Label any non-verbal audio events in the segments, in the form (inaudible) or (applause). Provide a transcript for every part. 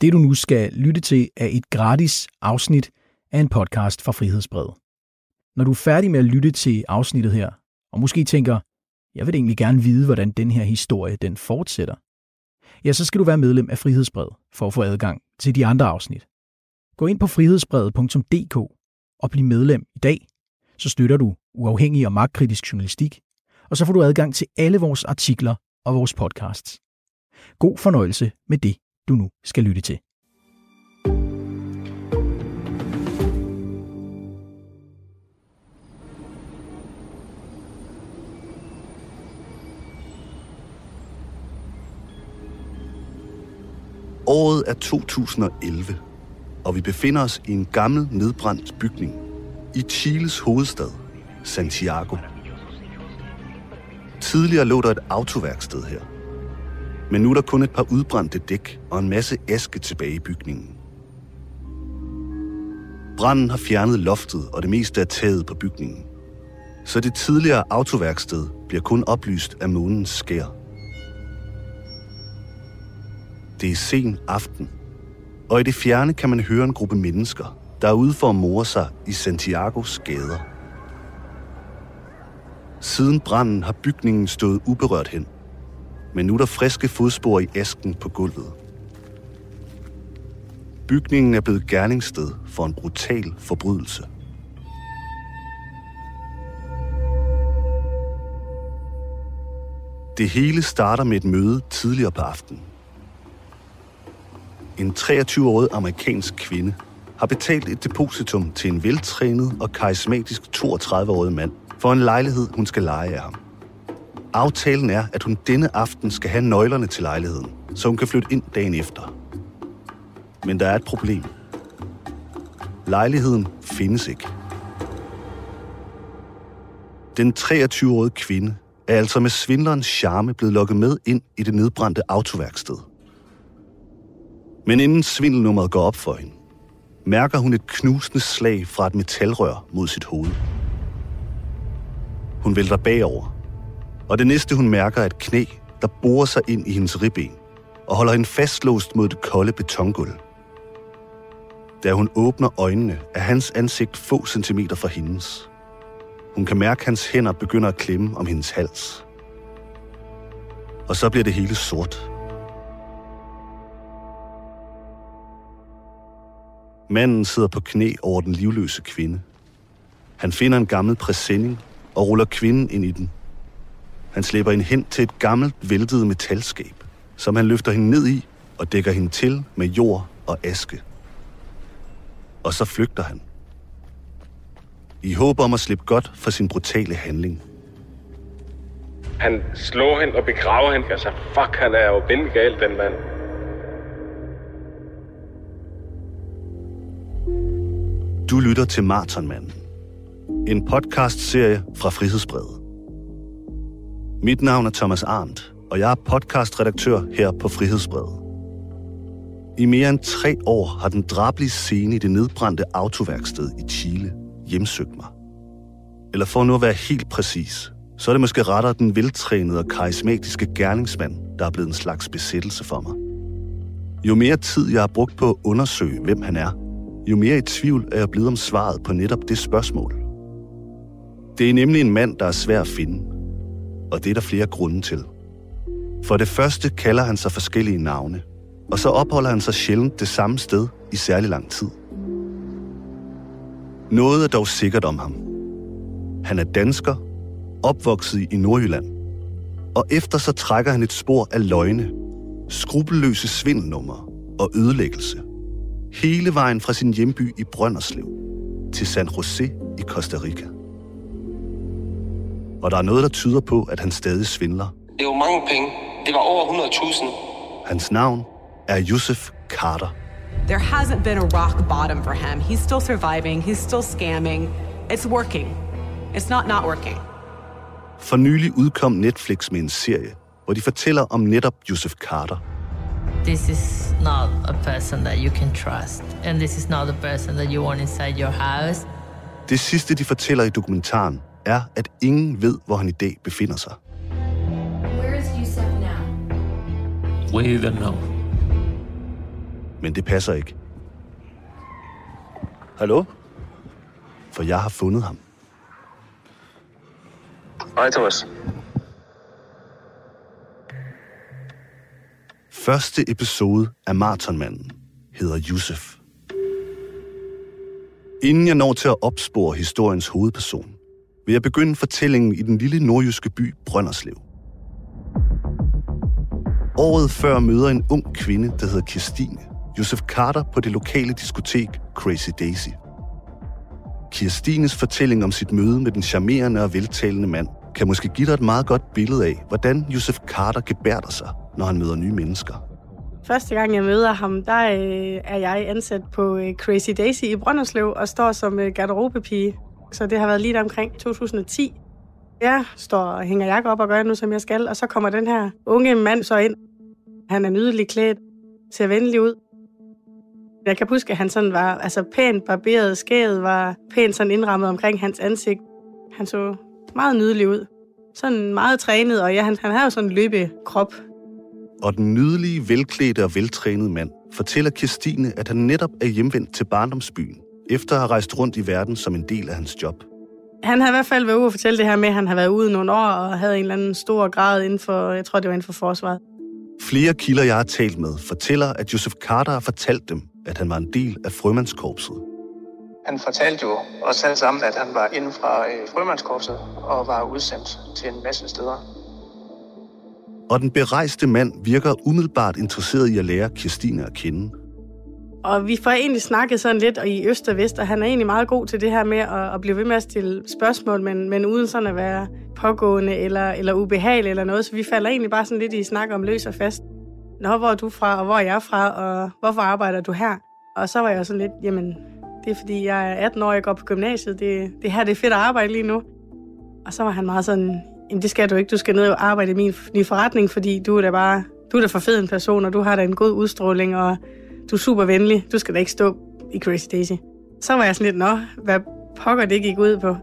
Det du nu skal lytte til er et gratis afsnit af en podcast fra Frihedsbrevet. Når du er færdig med at lytte til afsnittet her, og måske tænker, jeg vil egentlig gerne vide, hvordan den her historie den fortsætter, ja, så skal du være medlem af Frihedsbrevet for at få adgang til de andre afsnit. Gå ind på frihedsbrevet.dk og bliv medlem i dag, så støtter du uafhængig og magtkritisk journalistik, og så får du adgang til alle vores artikler og vores podcasts. God fornøjelse med det, du nu skal lytte til. Året er 2011, og vi befinder os i en gammel nedbrændt bygning i Chiles hovedstad, Santiago. Tidligere lå der et autoværksted her, men nu er der kun et par udbrændte dæk og en masse aske tilbage i bygningen. Branden har fjernet loftet og det meste af taget på bygningen, så det tidligere autoværksted bliver kun oplyst af månens skær. Det er sen aften, og i det fjerne kan man høre en gruppe mennesker, der er ude for at more sig i Santiagos gader. Siden branden har bygningen stået uberørt hen, men nu er der friske fodspor i asken på gulvet. Bygningen er blevet gerningssted for en brutal forbrydelse. Det hele starter med et møde tidligere på aftenen. En 23-årig amerikansk kvinde har betalt et depositum til en veltrænet og karismatisk 32-årig mand for en lejlighed, hun skal lege af ham. Aftalen er, at hun denne aften skal have nøglerne til lejligheden, så hun kan flytte ind dagen efter. Men der er et problem. Lejligheden findes ikke. Den 23-årige kvinde er altså med svindlerens charme blevet lukket med ind i det nedbrændte autoværksted. Men inden svindelnummeret går op for hende, mærker hun et knusende slag fra et metalrør mod sit hoved. Hun vælter bagover, og det næste hun mærker er et knæ, der borer sig ind i hendes ribben og holder hende fastlåst mod det kolde betongulv. Da hun åbner øjnene, er hans ansigt få centimeter fra hendes. Hun kan mærke, at hans hænder begynder at klemme om hendes hals. Og så bliver det hele sort. Manden sidder på knæ over den livløse kvinde. Han finder en gammel præsending og ruller kvinden ind i den. Han slæber hende hen til et gammelt, væltet metalskab, som han løfter hende ned i og dækker hende til med jord og aske. Og så flygter han. I håb om at slippe godt for sin brutale handling. Han slår hende og begraver hende. Altså, fuck, han er jo gal, den mand. Du lytter til Marathonmanden. En podcast-serie fra Frihedsbrevet. Mit navn er Thomas Arndt, og jeg er podcastredaktør her på Frihedsbrevet. I mere end tre år har den drablige scene i det nedbrændte autoværksted i Chile hjemsøgt mig. Eller for nu at være helt præcis, så er det måske rettere den veltrænede og karismatiske gerningsmand, der er blevet en slags besættelse for mig. Jo mere tid jeg har brugt på at undersøge, hvem han er, jo mere i tvivl er jeg blevet om svaret på netop det spørgsmål. Det er nemlig en mand, der er svær at finde, og det er der flere grunde til. For det første kalder han sig forskellige navne, og så opholder han sig sjældent det samme sted i særlig lang tid. Noget er dog sikkert om ham. Han er dansker, opvokset i Nordjylland, og efter så trækker han et spor af løgne, skrupelløse svindelnummer og ødelæggelse. Hele vejen fra sin hjemby i Brønderslev til San Jose i Costa Rica. Og der er noget, der tyder på, at han stadig svindler. Det var mange penge. Det var over 100.000. Hans navn er Yusuf Carter. There hasn't been a rock bottom for him. He's still surviving. He's still scamming. It's working. It's not not working. For nylig udkom Netflix med en serie, hvor de fortæller om netop Yusuf Carter. This is not a person that you can trust, and this is not a person that you want inside your house. Det sidste, de fortæller i dokumentaren, er, at ingen ved, hvor han i dag befinder sig. Where is Yusuf now? We don't know. Men det passer ikke. Hallo? For jeg har fundet ham. Hej Thomas. Første episode af Marathonmanden hedder Yusuf. Inden jeg når til at opspore historiens hovedperson, vil jeg begynde fortællingen i den lille nordjyske by Brønderslev. Året før møder en ung kvinde, der hedder Kirstine, Josef Carter på det lokale diskotek Crazy Daisy. Kirstines fortælling om sit møde med den charmerende og veltalende mand kan måske give dig et meget godt billede af, hvordan Josef Carter gebærder sig, når han møder nye mennesker. Første gang jeg møder ham, der øh, er jeg ansat på øh, Crazy Daisy i Brønderslev og står som øh, garderobepige. Så det har været lige der omkring 2010. Jeg står og hænger jakke op og gør nu, som jeg skal, og så kommer den her unge mand så ind. Han er nydelig klædt, ser venlig ud. Jeg kan huske, at han sådan var altså pænt barberet, skæget var pænt sådan indrammet omkring hans ansigt. Han så meget nydelig ud. Sådan meget trænet, og ja, han, han har jo sådan en løbekrop. Og den nydelige, velklædte og veltrænede mand fortæller Kirstine, at han netop er hjemvendt til barndomsbyen, efter at have rejst rundt i verden som en del af hans job. Han har i hvert fald været ude og fortælle det her med, at han har været ude nogle år og havde en eller anden stor grad inden for, jeg tror det var inden for forsvaret. Flere kilder, jeg har talt med, fortæller, at Joseph Carter har fortalt dem, at han var en del af frømandskorpset. Han fortalte jo os alle sammen, at han var inden fra øh, frømandskorpset og var udsendt til en masse steder. Og den berejste mand virker umiddelbart interesseret i at lære Kirstine at kende. Og vi får egentlig snakket sådan lidt og i øst og vest, og han er egentlig meget god til det her med at, at blive ved med at stille spørgsmål, men, men uden sådan at være pågående eller, eller ubehagelig eller noget. Så vi falder egentlig bare sådan lidt i snak om løs og fast. Nå, hvor er du fra, og hvor er jeg fra, og hvorfor arbejder du her? Og så var jeg sådan lidt, jamen, det er fordi, jeg er 18 år, jeg går på gymnasiet. Det, det her det er fedt at arbejde lige nu. Og så var han meget sådan, jamen det skal du ikke, du skal ned og arbejde i min nye forretning, fordi du er da bare, du er da for fed en person, og du har da en god udstråling, og du er super venlig, du skal da ikke stå i Crazy Daisy. Så var jeg sådan lidt, nå, hvad pokker det gik ud på.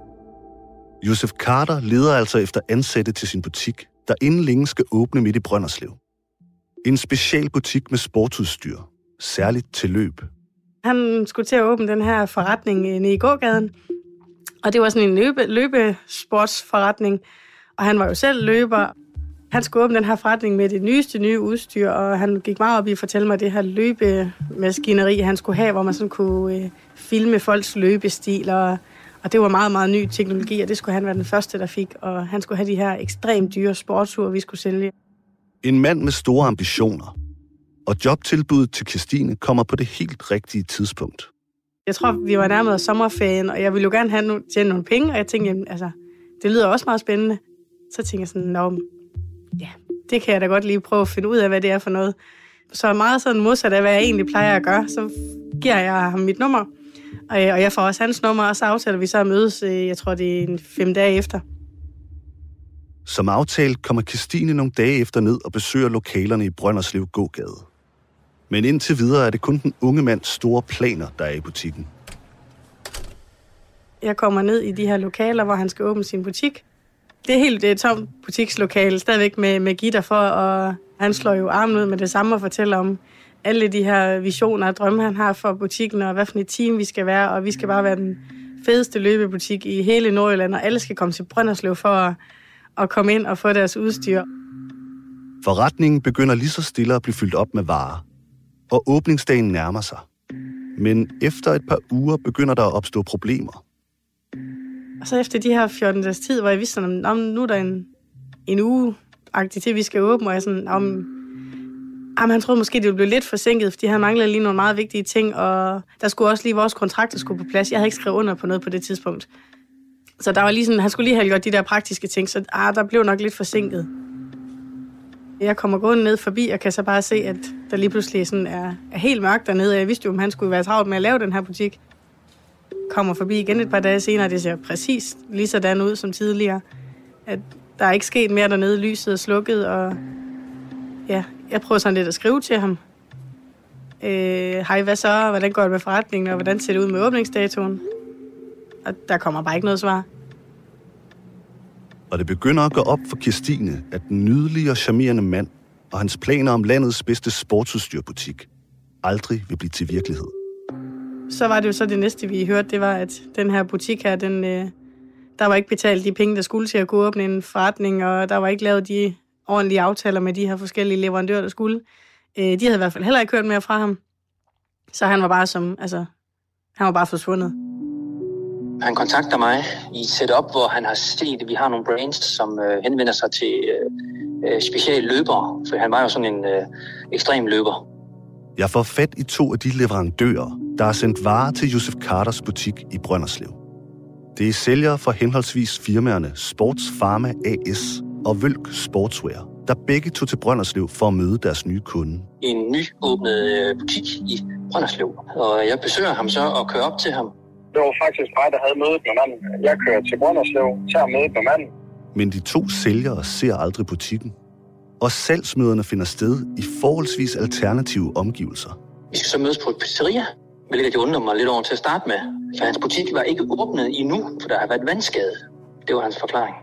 Josef Carter leder altså efter ansatte til sin butik, der inden længe skal åbne midt i Brønderslev. En specialbutik med sportsudstyr, særligt til løb. Han skulle til at åbne den her forretning inde i gågaden, og det var sådan en løbe, løbesportsforretning, og han var jo selv løber. Han skulle åbne den her forretning med det nyeste nye udstyr, og han gik meget op i at fortælle mig det her løbemaskineri, han skulle have, hvor man sådan kunne øh, filme folks løbestil, og, og det var meget, meget ny teknologi, og det skulle han være den første, der fik, og han skulle have de her ekstremt dyre sportsure, vi skulle sælge. En mand med store ambitioner. Og jobtilbuddet til Christine kommer på det helt rigtige tidspunkt. Jeg tror, vi var nærmere sommerferien, og jeg ville jo gerne have nogle, tjene nogle penge, og jeg tænkte, jamen, altså, det lyder også meget spændende. Så tænkte jeg sådan, Nå, ja, det kan jeg da godt lige prøve at finde ud af, hvad det er for noget. Så meget sådan modsat af, hvad jeg egentlig plejer at gøre, så giver jeg ham mit nummer, og jeg får også hans nummer, og så aftaler vi så at mødes, øh, jeg tror, det er en fem dage efter. Som aftalt kommer Christine nogle dage efter ned og besøger lokalerne i Brønderslev Gågade. Men indtil videre er det kun den unge mands store planer, der er i butikken. Jeg kommer ned i de her lokaler, hvor han skal åbne sin butik. Det er helt det er tomt butikslokale, stadigvæk med, med gitter for, og han slår jo armen ud med det samme og fortæller om alle de her visioner og drømme, han har for butikken, og hvad for et team vi skal være, og vi skal bare være den fedeste løbebutik i hele Nordjylland, og alle skal komme til Brønderslev for at, at komme ind og få deres udstyr. Forretningen begynder lige så stille at blive fyldt op med varer, og åbningsdagen nærmer sig. Men efter et par uger begynder der at opstå problemer. Og så efter de her 14 dages tid, hvor jeg vidste, at om, nu er der en, en uge til, vi skal åbne, og jeg sådan, om, jamen, han troede måske, det ville blive lidt forsinket, fordi han manglede lige nogle meget vigtige ting, og der skulle også lige vores kontrakter skulle på plads. Jeg havde ikke skrevet under på noget på det tidspunkt. Så der var lige sådan, han skulle lige have gjort de der praktiske ting, så ah, der blev nok lidt forsinket. Jeg kommer gående ned forbi, og kan så bare se, at der lige pludselig sådan er, er helt mørkt dernede. Jeg vidste jo, om han skulle være travlt med at lave den her butik. Kommer forbi igen et par dage senere, det ser præcis lige sådan ud som tidligere. At der er ikke sket mere dernede, lyset er slukket, og ja, jeg prøver sådan lidt at skrive til ham. Øh, Hej, hvad så? Hvordan går det med forretningen, og hvordan ser det ud med åbningsdatoen? Og der kommer bare ikke noget svar. Og det begynder at gå op for Kirstine, at den nydelige og charmerende mand og hans planer om landets bedste sportsudstyrbutik aldrig vil blive til virkelighed. Så var det jo så det næste, vi hørte, det var, at den her butik her, den, øh, der var ikke betalt de penge, der skulle til at kunne åbne en forretning, og der var ikke lavet de ordentlige aftaler med de her forskellige leverandører, der skulle. Øh, de havde i hvert fald heller ikke hørt mere fra ham. Så han var bare som, altså, han var bare forsvundet. Han kontakter mig i et setup, hvor han har set, at vi har nogle brands, som øh, henvender sig til øh, øh, specielle løbere, for han var jo sådan en øh, ekstrem løber. Jeg får fat i to af de leverandører, der har sendt varer til Josef Carters butik i Brønderslev. Det er sælgere for henholdsvis firmaerne Sports Pharma AS og Vølk Sportswear, der begge tog til Brønderslev for at møde deres nye kunde. En nyåbnet øh, butik i Brønderslev. Og jeg besøger ham så og kører op til ham. Det var faktisk mig, der havde mødet med manden. Jeg kører til Brønderslev, tager mødet med manden. Men de to sælgere ser aldrig butikken. Og salgsmøderne finder sted i forholdsvis alternative omgivelser. Vi skal så mødes på et pizzeria, hvilket jeg undrer mig lidt over til at starte med. For hans butik var ikke åbnet endnu, for der har været vandskade. Det var hans forklaring.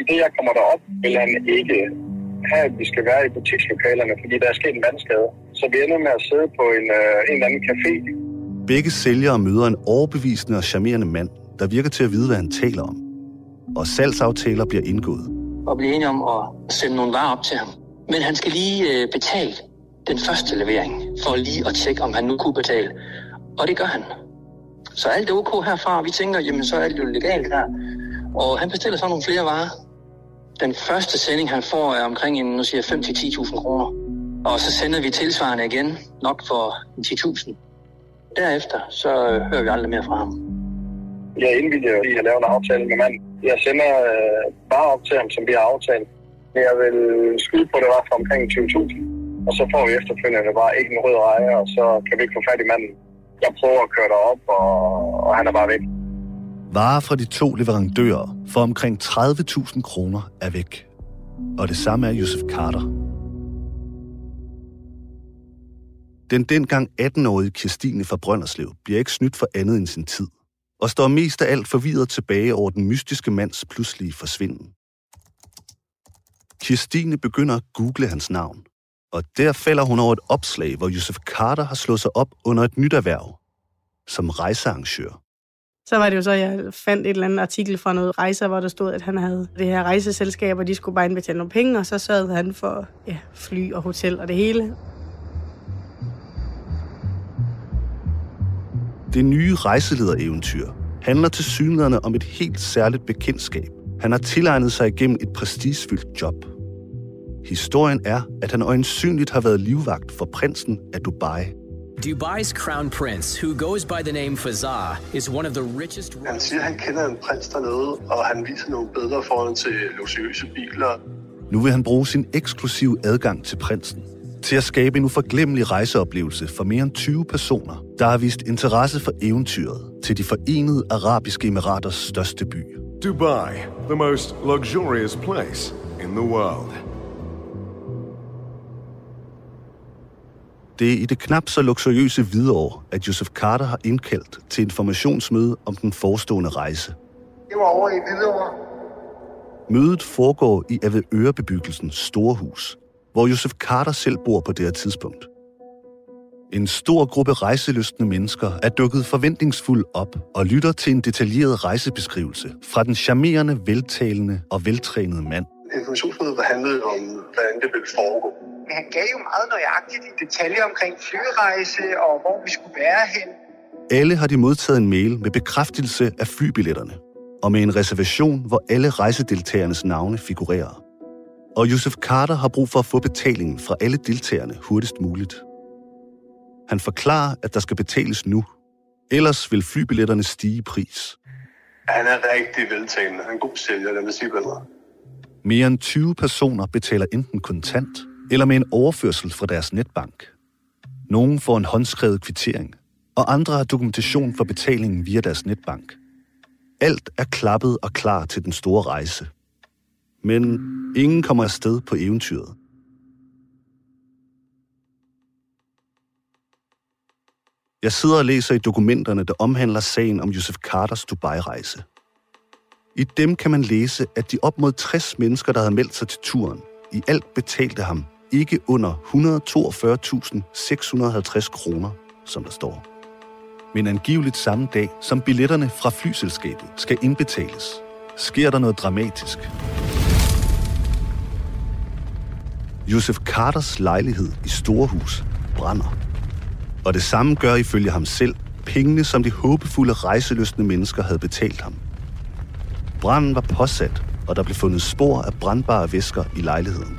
I det, jeg kommer derop, vil han ikke have, at vi skal være i butikslokalerne, fordi der er sket en vandskade. Så vi ender med at sidde på en, øh, en eller anden café. Begge sælgere møder en overbevisende og charmerende mand, der virker til at vide, hvad han taler om. Og salgsaftaler bliver indgået. Og blive enige om at sende nogle varer op til ham. Men han skal lige øh, betale den første levering, for lige at tjekke, om han nu kunne betale. Og det gør han. Så alt er ok herfra, og vi tænker, jamen så er alt jo legalt her. Og han bestiller så nogle flere varer. Den første sending, han får, er omkring en, nu siger 5-10.000 kroner. Og så sender vi tilsvarende igen, nok for 10.000. Derefter, så øh, hører vi aldrig mere fra ham. Jeg indvilger øh, i at lave en aftale med manden. Jeg sender øh, bare op til ham, som vi har aftalt. Men jeg vil skyde på, at det var for omkring 20.000. Og så får vi efterfølgende bare ikke en rød ejer, og så kan vi ikke få fat i manden. Jeg prøver at køre derop, og, og han er bare væk. Varer fra de to leverandører for omkring 30.000 kroner er væk. Og det samme er Josef Carter. Den dengang 18-årige Kirstine fra Brønderslev bliver ikke snydt for andet end sin tid, og står mest af alt forvirret tilbage over den mystiske mands pludselige forsvinden. Kirstine begynder at google hans navn, og der falder hun over et opslag, hvor Josef Carter har slået sig op under et nyt erhverv, som rejsearrangør. Så var det jo så, at jeg fandt et eller andet artikel fra noget rejser, hvor der stod, at han havde det her rejseselskab, og de skulle bare indbetale nogle penge, og så sørgede han for ja, fly og hotel og det hele. Det nye rejseledereventyr handler til synligheden om et helt særligt bekendtskab. Han har tilegnet sig igennem et prestigefyldt job. Historien er, at han øjensynligt har været livvagt for prinsen af Dubai. Dubai's crown prince, who goes by the name Fazar, is one of the richest... Han siger, at han kender en prins dernede, og han viser nogle billeder foran til luksuriøse biler. Nu vil han bruge sin eksklusive adgang til prinsen til at skabe en uforglemmelig rejseoplevelse for mere end 20 personer, der har vist interesse for eventyret til de forenede arabiske emiraters største by. Dubai, the most luxurious place in the world. Det er i det knap så luksuriøse Hvidovre, at Josef Carter har indkaldt til informationsmøde om den forestående rejse. Det var over i Hvidovre. Mødet foregår i Avedørebebyggelsens store hus, hvor Josef Carter selv bor på det her tidspunkt. En stor gruppe rejselystne mennesker er dukket forventningsfuld op og lytter til en detaljeret rejsebeskrivelse fra den charmerende, veltalende og veltrænede mand. Informationsmødet handlede om, hvordan det ville foregå. Men han gav jo meget nøjagtigt i detaljer omkring flyrejse og hvor vi skulle være hen. Alle har de modtaget en mail med bekræftelse af flybilletterne og med en reservation, hvor alle rejsedeltagernes navne figurerer. Og Josef Carter har brug for at få betalingen fra alle deltagerne hurtigst muligt. Han forklarer, at der skal betales nu. Ellers vil flybilletterne stige i pris. Han er rigtig veltalende. Han er en god sælger, lad mig sige bedre. Mere end 20 personer betaler enten kontant eller med en overførsel fra deres netbank. Nogle får en håndskrevet kvittering, og andre har dokumentation for betalingen via deres netbank. Alt er klappet og klar til den store rejse. Men ingen kommer afsted på eventyret. Jeg sidder og læser i dokumenterne, der omhandler sagen om Josef Carters Dubai-rejse. I dem kan man læse, at de op mod 60 mennesker, der havde meldt sig til turen, i alt betalte ham ikke under 142.650 kroner, som der står. Men angiveligt samme dag, som billetterne fra flyselskabet skal indbetales, sker der noget dramatisk. Joseph Carters lejlighed i Storhus brænder. Og det samme gør ifølge ham selv pengene, som de håbefulde rejseløsne mennesker havde betalt ham. Branden var påsat, og der blev fundet spor af brandbare væsker i lejligheden.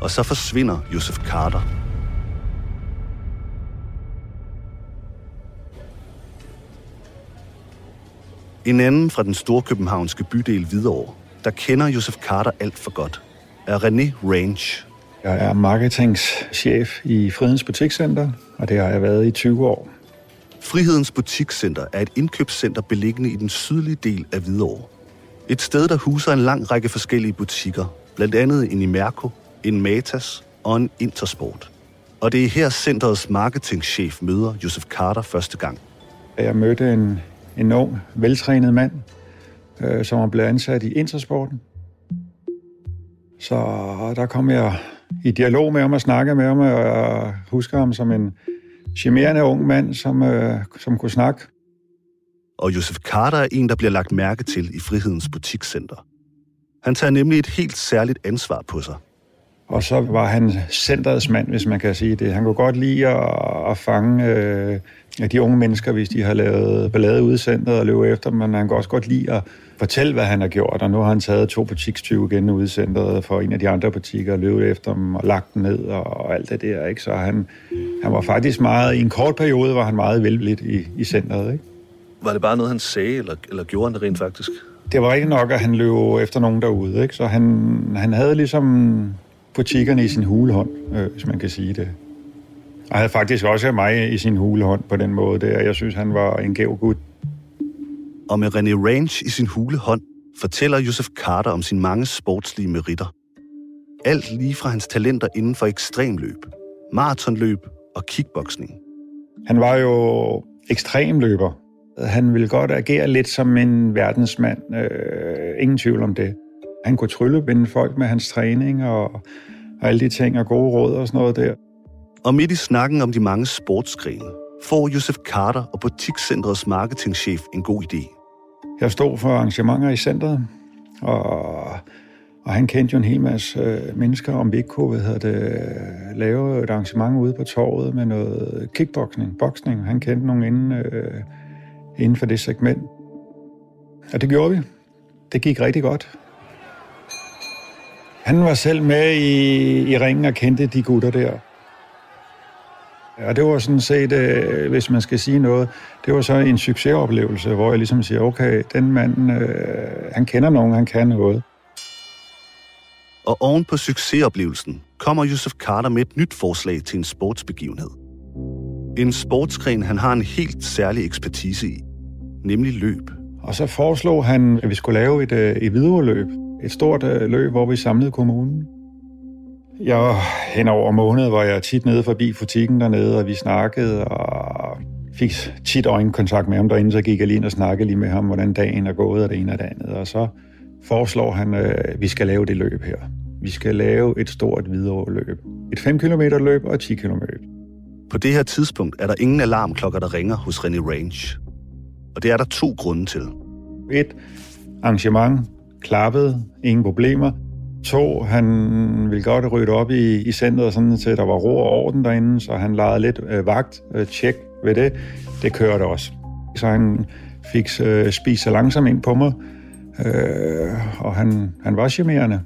Og så forsvinder Joseph Carter. En anden fra den storkøbenhavnske bydel Hvidovre, der kender Joseph Carter alt for godt, er René Range. Jeg er marketingschef i Fridens Butikscenter, og det har jeg været i 20 år. Frihedens Butikscenter er et indkøbscenter beliggende i den sydlige del af Hvidovre. Et sted, der huser en lang række forskellige butikker, blandt andet en Imerco, en Matas og en Intersport. Og det er her centerets marketingchef møder Joseph Carter første gang. Jeg mødte en, en ung, veltrænet mand, øh, som blevet ansat i Intersporten. Så der kom jeg i dialog med ham og snakkede med ham, og husker ham som en charmerende ung mand, som, øh, som kunne snakke. Og Joseph Carter er en, der bliver lagt mærke til i Frihedens Butikscenter. Han tager nemlig et helt særligt ansvar på sig. Og så var han centrets mand, hvis man kan sige det. Han kunne godt lide at, at fange øh, de unge mennesker, hvis de har lavet ballade ude i centret og løbe efter dem, men han kunne også godt lide at fortælle, hvad han har gjort. Og nu har han taget to butikstyve igen ude i centret for en af de andre butikker og løbet efter dem og lagt dem ned og, og alt det der. Ikke? Så han, han var faktisk meget, i en kort periode var han meget velvilligt i, i centret. Ikke? Var det bare noget, han sagde, eller, eller gjorde han det rent faktisk? Det var ikke nok, at han løb efter nogen derude. Ikke? Så han, han havde ligesom butikkerne i sin hulehånd, øh, hvis man kan sige det. Og havde faktisk også mig i sin hulehånd på den måde der. Jeg synes, han var en gæv gut. Og med René Range i sin hulehånd fortæller Joseph Carter om sine mange sportslige meritter. Alt lige fra hans talenter inden for ekstremløb, maratonløb og kickboxing. Han var jo ekstremløber. Han ville godt agere lidt som en verdensmand. Øh, ingen tvivl om det. Han kunne tryllebinde folk med hans træning og, og alle de ting og gode råd og sådan noget der. Og midt i snakken om de mange sportsgrene, får Josef Carter og butikscentrets marketingchef en god idé. Jeg stod for arrangementer i centret, og, og han kendte jo en hel masse øh, mennesker, om vi ikke kunne hvad det, lave et arrangement ude på torvet med noget kickboxing, boksning. Han kendte nogen inden, øh, inden for det segment. Og det gjorde vi. Det gik rigtig godt. Han var selv med i, i ringen og kendte de gutter der. Og det var sådan set, øh, hvis man skal sige noget, det var så en succesoplevelse, hvor jeg ligesom siger, okay, den mand, øh, han kender nogen, han kan noget. Og oven på succesoplevelsen kommer Josef Carter med et nyt forslag til en sportsbegivenhed. En sportsgren, han har en helt særlig ekspertise i, nemlig løb. Og så foreslog han, at vi skulle lave et, øh, et videoløb. Et stort øh, løb, hvor vi samlede kommunen. Jeg var hen over måned, hvor jeg tit nede forbi butikken dernede, og vi snakkede, og fik tit øjenkontakt med ham derinde, så gik jeg lige ind og snakkede lige med ham, hvordan dagen er gået, og det ene og det andet. Og så foreslår han, at vi skal lave det løb her. Vi skal lave et stort videre løb. Et 5 km løb og et 10 km. På det her tidspunkt er der ingen alarmklokker, der ringer hos René Range. Og det er der to grunde til. Et, arrangement, klappede, ingen problemer. To, han ville godt rydde op i, i centret, sådan til der var ro og orden derinde, så han lejede lidt øh, vagt, øh, tjek ved det. Det kørte også. Så han fik øh, spist så langsomt ind på mig, øh, og han, han var charmerende.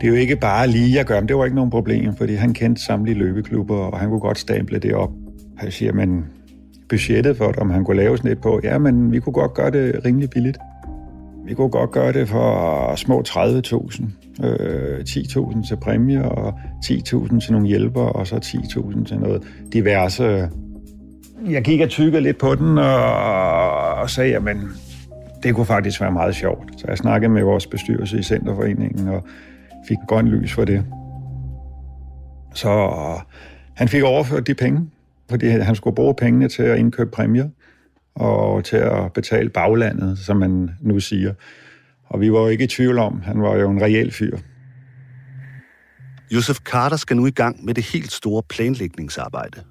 Det er jo ikke bare lige at gøre, men det var ikke nogen problem, fordi han kendte samtlige løbeklubber, og han kunne godt stample det op. Han siger, men budgettet for det, om han kunne lave sådan et på, ja, men vi kunne godt gøre det rimelig billigt. Vi kunne godt gøre det for små 30.000. Øh, 10.000 til præmier, og 10.000 til nogle hjælper, og så 10.000 til noget diverse. Jeg gik og tykkede lidt på den, og, og sagde, jamen, det kunne faktisk være meget sjovt. Så jeg snakkede med vores bestyrelse i Centerforeningen, og fik grøn lys for det. Så han fik overført de penge, fordi han skulle bruge pengene til at indkøbe præmier og til at betale baglandet, som man nu siger. Og vi var jo ikke i tvivl om, han var jo en reel fyr. Joseph Carter skal nu i gang med det helt store planlægningsarbejde.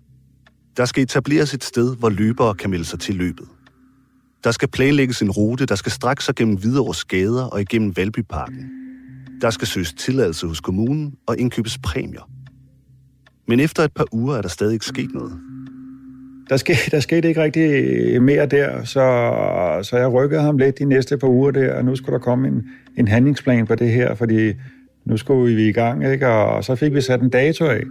Der skal etableres et sted, hvor løbere kan melde sig til løbet. Der skal planlægges en rute, der skal strække sig gennem Hvidovres gader og igennem Valbyparken. Der skal søges tilladelse hos kommunen og indkøbes præmier. Men efter et par uger er der stadig ikke sket noget. Der skete, der skete ikke rigtig øh, mere der, så, så jeg rykkede ham lidt de næste par uger der, og nu skulle der komme en, en handlingsplan på det her, fordi nu skulle vi i gang, ikke? og så fik vi sat en dato af.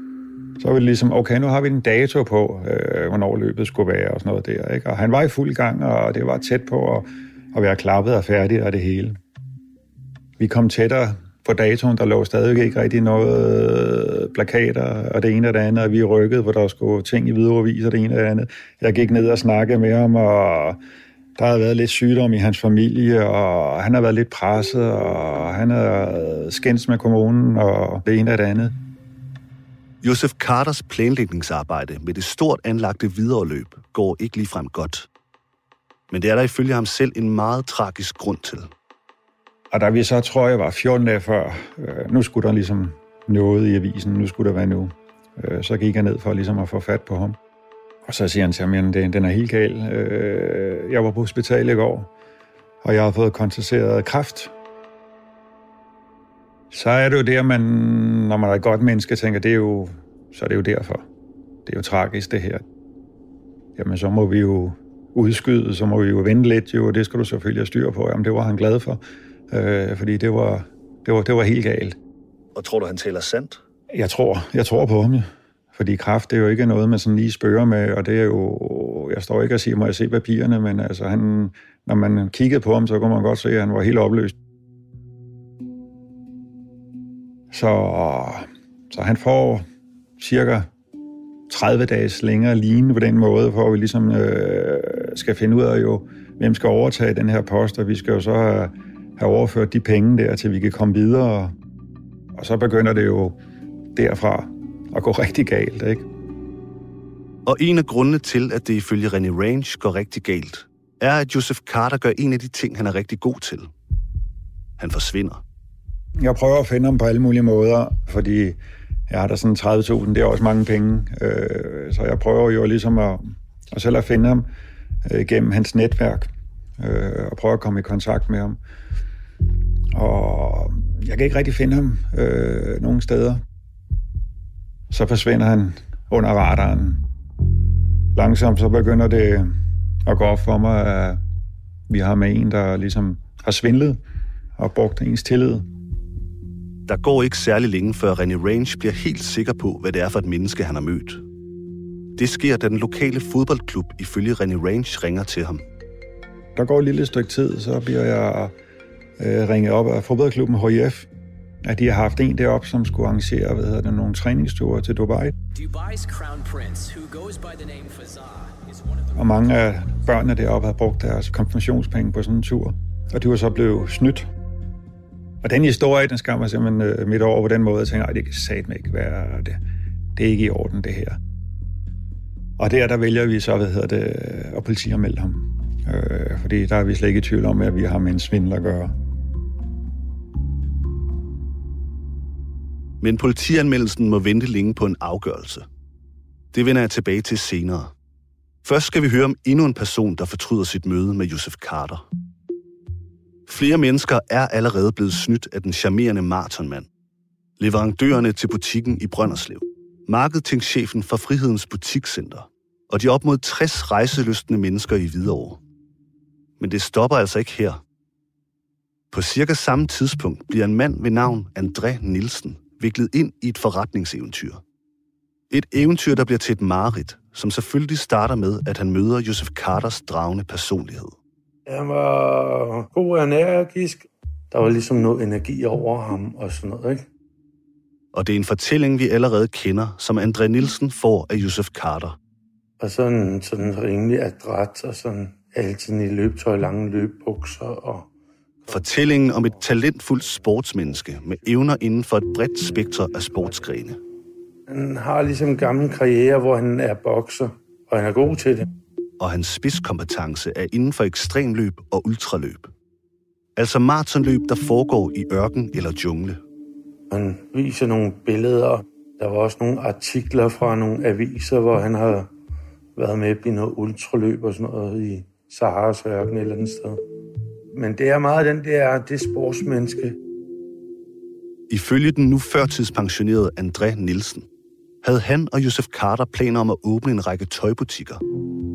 Så var det ligesom, okay, nu har vi en dato på, øh, hvornår løbet skulle være og sådan noget der. Ikke? Og han var i fuld gang, og det var tæt på at, at være klappet og færdig og det hele. Vi kom tættere på datoen, der lå stadig ikke rigtig noget øh, plakater og det ene og det andet, og vi rykkede, hvor der skulle ting i viderevis og det ene og det andet. Jeg gik ned og snakkede med ham, og der havde været lidt sygdom i hans familie, og han har været lidt presset, og han har skændt med kommunen og det ene og det andet. Josef Carters planlægningsarbejde med det stort anlagte videreløb går ikke ligefrem godt. Men det er der ifølge ham selv en meget tragisk grund til. Og der vi så, tror jeg, var 14 dage før, øh, nu skulle der ligesom noget i avisen, nu skulle der være nu. Øh, så gik jeg ned for ligesom at få fat på ham. Og så siger han til ham, at den er helt gal. Øh, jeg var på hospitalet i går, og jeg har fået konstateret kræft. Så er det jo der, man, når man er et godt menneske, tænker, det er jo, så er det jo derfor. Det er jo tragisk, det her. Jamen, så må vi jo udskyde, så må vi jo vente lidt, jo, og det skal du selvfølgelig have styr på. Jamen, det var han glad for, øh, fordi det var, det, var, det var helt galt. Og tror du, han taler sandt? Jeg tror, jeg tror på ham, ja. Fordi kraft, det er jo ikke noget, man sådan lige spørger med, og det er jo, jeg står ikke og siger, må jeg se papirerne, men altså han, når man kiggede på ham, så kunne man godt se, at han var helt opløst. Så, så han får cirka 30 dages længere lignende på den måde, hvor vi ligesom øh, skal finde ud af jo, hvem skal overtage den her post, og vi skal jo så have, have overført de penge der, til vi kan komme videre. Og så begynder det jo derfra at gå (laughs) rigtig galt, ikke? Og en af grundene til, at det ifølge René Range går rigtig galt, er, at Joseph Carter gør en af de ting, han er rigtig god til. Han forsvinder. Jeg prøver at finde ham på alle mulige måder, fordi jeg har da sådan 30.000, det er også mange penge. Øh, så jeg prøver jo ligesom at, at selv at finde ham øh, gennem hans netværk, øh, og prøve at komme i kontakt med ham. Og jeg kan ikke rigtig finde ham øh, nogen steder. Så forsvinder han under radaren. Langsomt så begynder det at gå op for mig, at vi har med en, der ligesom har svindlet og brugt ens tillid. Der går ikke særlig længe, før René Range bliver helt sikker på, hvad det er for et menneske, han har mødt. Det sker, da den lokale fodboldklub ifølge René Range ringer til ham. Der går et lille stykke tid, så bliver jeg øh, ringet op af fodboldklubben HIF, at de har haft en deroppe, som skulle arrangere hvad hedder det, nogle træningsture til Dubai. Prince, who goes by the name Fazar, is one of the Og mange af børnene deroppe havde brugt deres konfirmationspenge på sådan en tur. Og de var så blevet snydt. Og den historie, den skam mig simpelthen øh, midt over på den måde. Jeg tænkte, nej, det kan satme ikke være det. Det er ikke i orden, det her. Og der, der vælger vi så, hvad hedder det, at politianmelde ham. Øh, fordi der er vi slet ikke i tvivl om, at vi har med en svindel at gøre. Men politianmeldelsen må vente længe på en afgørelse. Det vender jeg tilbage til senere. Først skal vi høre om endnu en person, der fortryder sit møde med Joseph Carter. Flere mennesker er allerede blevet snydt af den charmerende maratonmand. Leverandørerne til butikken i Brønderslev, marketingchefen for Frihedens Butikscenter og de op mod 60 rejseløstende mennesker i Hvidovre. Men det stopper altså ikke her. På cirka samme tidspunkt bliver en mand ved navn André Nielsen viklet ind i et forretningseventyr. Et eventyr, der bliver til et mareridt, som selvfølgelig starter med, at han møder Joseph Carters dragende personlighed. Han var god og energisk. Der var ligesom noget energi over ham og sådan noget, ikke? Og det er en fortælling, vi allerede kender, som André Nielsen får af Joseph Carter. Og sådan, sådan rimelig adræt og sådan altid i løbetøj, lange løbbukser og Fortællingen om et talentfuldt sportsmenneske med evner inden for et bredt spektrum af sportsgrene. Han har ligesom en gammel karriere, hvor han er bokser, og han er god til det. Og hans spidskompetence er inden for ekstremløb og ultraløb. Altså maratonløb, der foregår i ørken eller jungle. Han viser nogle billeder. Der var også nogle artikler fra nogle aviser, hvor han har været med i noget ultraløb og sådan noget i Saharas ørken et eller andet sted. Men det er meget den der, det sportsmenneske. Ifølge den nu førtidspensionerede André Nielsen, havde han og Josef Carter planer om at åbne en række tøjbutikker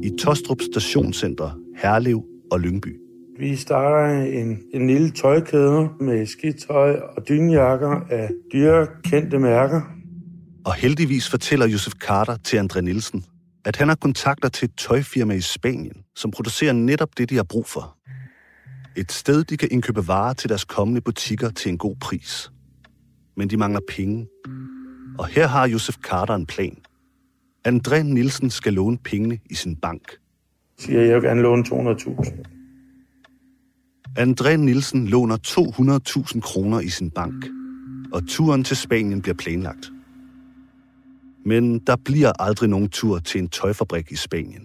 i Tostrup Stationscenter, Herlev og Lyngby. Vi starter en, en lille tøjkæde med skidtøj og dynjakker af dyre kendte mærker. Og heldigvis fortæller Josef Carter til André Nielsen, at han har kontakter til et tøjfirma i Spanien, som producerer netop det, de har brug for. Et sted, de kan indkøbe varer til deres kommende butikker til en god pris. Men de mangler penge. Og her har Josef Carter en plan. André Nielsen skal låne pengene i sin bank. Siger, jeg vil gerne låne 200.000. André Nielsen låner 200.000 kroner i sin bank, og turen til Spanien bliver planlagt. Men der bliver aldrig nogen tur til en tøjfabrik i Spanien.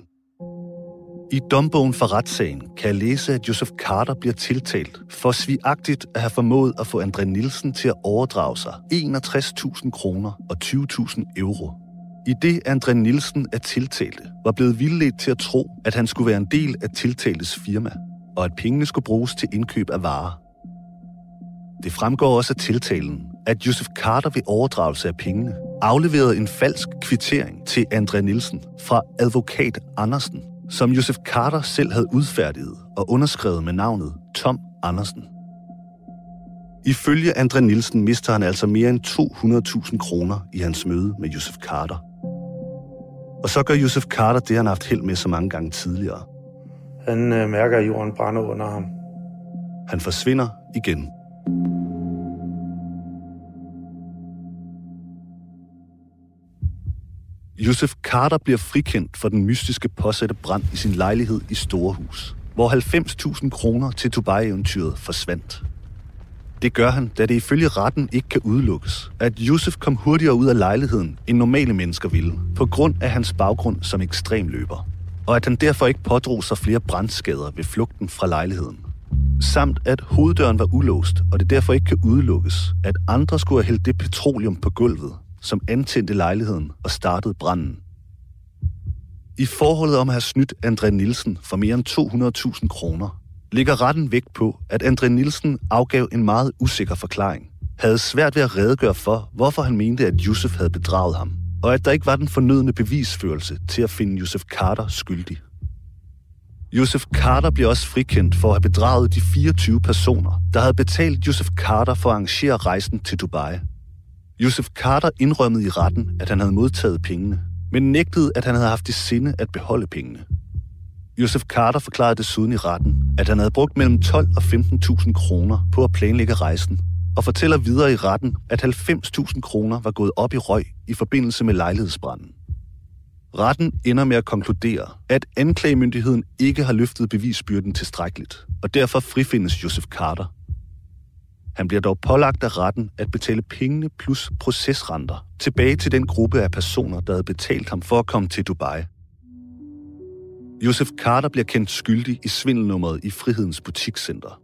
I dombogen for retssagen kan jeg læse, at Josef Carter bliver tiltalt for svigagtigt at have formået at få André Nielsen til at overdrage sig 61.000 kroner og 20.000 euro. I det André Nielsen er tiltalte, var blevet vildledt til at tro, at han skulle være en del af tiltaltes firma, og at pengene skulle bruges til indkøb af varer. Det fremgår også af tiltalen, at Josef Carter ved overdragelse af pengene afleverede en falsk kvittering til André Nielsen fra advokat Andersen, som Josef Carter selv havde udfærdiget og underskrevet med navnet Tom Andersen. Ifølge André Nielsen mister han altså mere end 200.000 kroner i hans møde med Josef Carter. Og så gør Josef Carter det, han har haft held med så mange gange tidligere. Han øh, mærker, at jorden brænder under ham. Han forsvinder igen. Josef Carter bliver frikendt for den mystiske påsatte brand i sin lejlighed i Storehus, hvor 90.000 kroner til Dubai-eventyret forsvandt. Det gør han, da det ifølge retten ikke kan udelukkes, at Josef kom hurtigere ud af lejligheden, end normale mennesker ville, på grund af hans baggrund som ekstremløber, og at han derfor ikke pådrog sig flere brandskader ved flugten fra lejligheden. Samt at hoveddøren var ulåst, og det derfor ikke kan udelukkes, at andre skulle have hældt det petroleum på gulvet, som antændte lejligheden og startede branden. I forholdet om at have snydt André Nielsen for mere end 200.000 kroner, ligger retten vægt på, at André Nielsen afgav en meget usikker forklaring, havde svært ved at redegøre for, hvorfor han mente, at Josef havde bedraget ham, og at der ikke var den fornødne bevisførelse til at finde Josef Carter skyldig. Josef Carter bliver også frikendt for at have bedraget de 24 personer, der havde betalt Josef Carter for at arrangere rejsen til Dubai. Josef Carter indrømmede i retten, at han havde modtaget pengene, men nægtede, at han havde haft i sinde at beholde pengene. Josef Carter forklarede desuden i retten, at han havde brugt mellem 12 og 15.000 kroner på at planlægge rejsen, og fortæller videre i retten, at 90.000 kroner var gået op i røg i forbindelse med lejlighedsbranden. Retten ender med at konkludere, at anklagemyndigheden ikke har løftet bevisbyrden tilstrækkeligt, og derfor frifindes Josef Carter. Han bliver dog pålagt af retten at betale pengene plus procesrenter tilbage til den gruppe af personer, der havde betalt ham for at komme til Dubai. Josef Carter bliver kendt skyldig i svindelnummeret i Frihedens Butikscenter.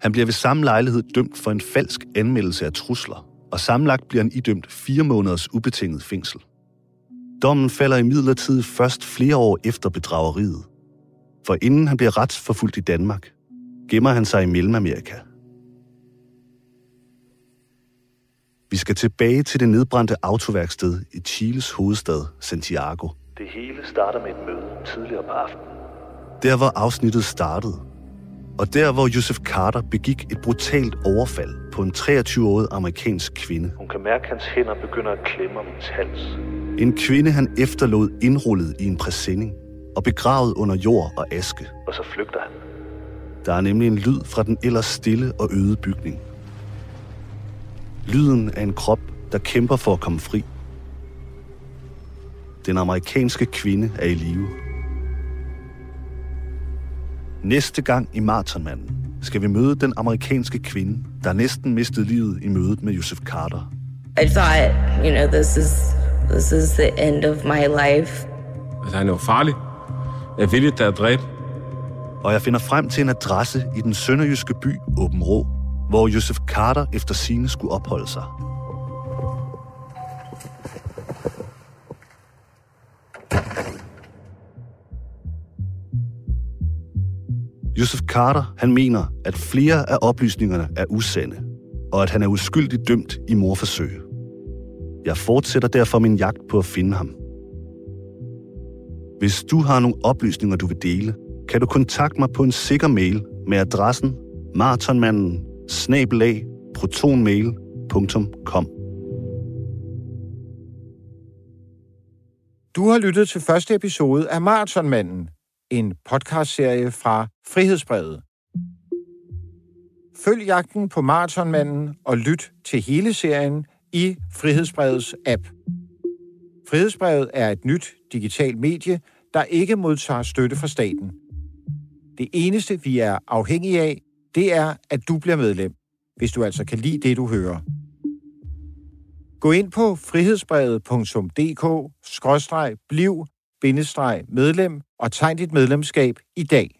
Han bliver ved samme lejlighed dømt for en falsk anmeldelse af trusler, og sammenlagt bliver han idømt fire måneders ubetinget fængsel. Dommen falder i midlertid først flere år efter bedrageriet. For inden han bliver retsforfulgt i Danmark, gemmer han sig i Mellemamerika. Vi skal tilbage til det nedbrændte autoværksted i Chiles hovedstad, Santiago. Det hele starter med et møde tidligere på aftenen. Der hvor afsnittet startede, og der hvor Joseph Carter begik et brutalt overfald på en 23-årig amerikansk kvinde. Hun kan mærke, at hans hænder begynder at klemme om hendes hals. En kvinde, han efterlod indrullet i en præsending og begravet under jord og aske. Og så flygter han. Der er nemlig en lyd fra den ellers stille og øde bygning. Lyden af en krop, der kæmper for at komme fri. Den amerikanske kvinde er i live. Næste gang i Marathonmanden skal vi møde den amerikanske kvinde, der næsten mistede livet i mødet med Joseph Carter. I thought, you know, this is this is the end of my life. Altså, han er jo farlig. Jeg er villig til at dræbe. Og jeg finder frem til en adresse i den sønderjyske by Åben Rå, hvor Joseph Carter efter sine skulle opholde sig. Joseph Carter, han mener, at flere af oplysningerne er usande, og at han er uskyldigt dømt i morforsøg. Jeg fortsætter derfor min jagt på at finde ham. Hvis du har nogle oplysninger, du vil dele, kan du kontakte mig på en sikker mail med adressen maratonmanden protonmail.com. Du har lyttet til første episode af Marathonmanden, en podcastserie fra Frihedsbrevet. Følg jagten på Marathonmanden og lyt til hele serien i Frihedsbrevets app. Frihedsbrevet er et nyt digitalt medie, der ikke modtager støtte fra staten. Det eneste, vi er afhængige af, det er, at du bliver medlem, hvis du altså kan lide det, du hører. Gå ind på frihedsbrevet.dk-bliv-medlem og tegn dit medlemskab i dag.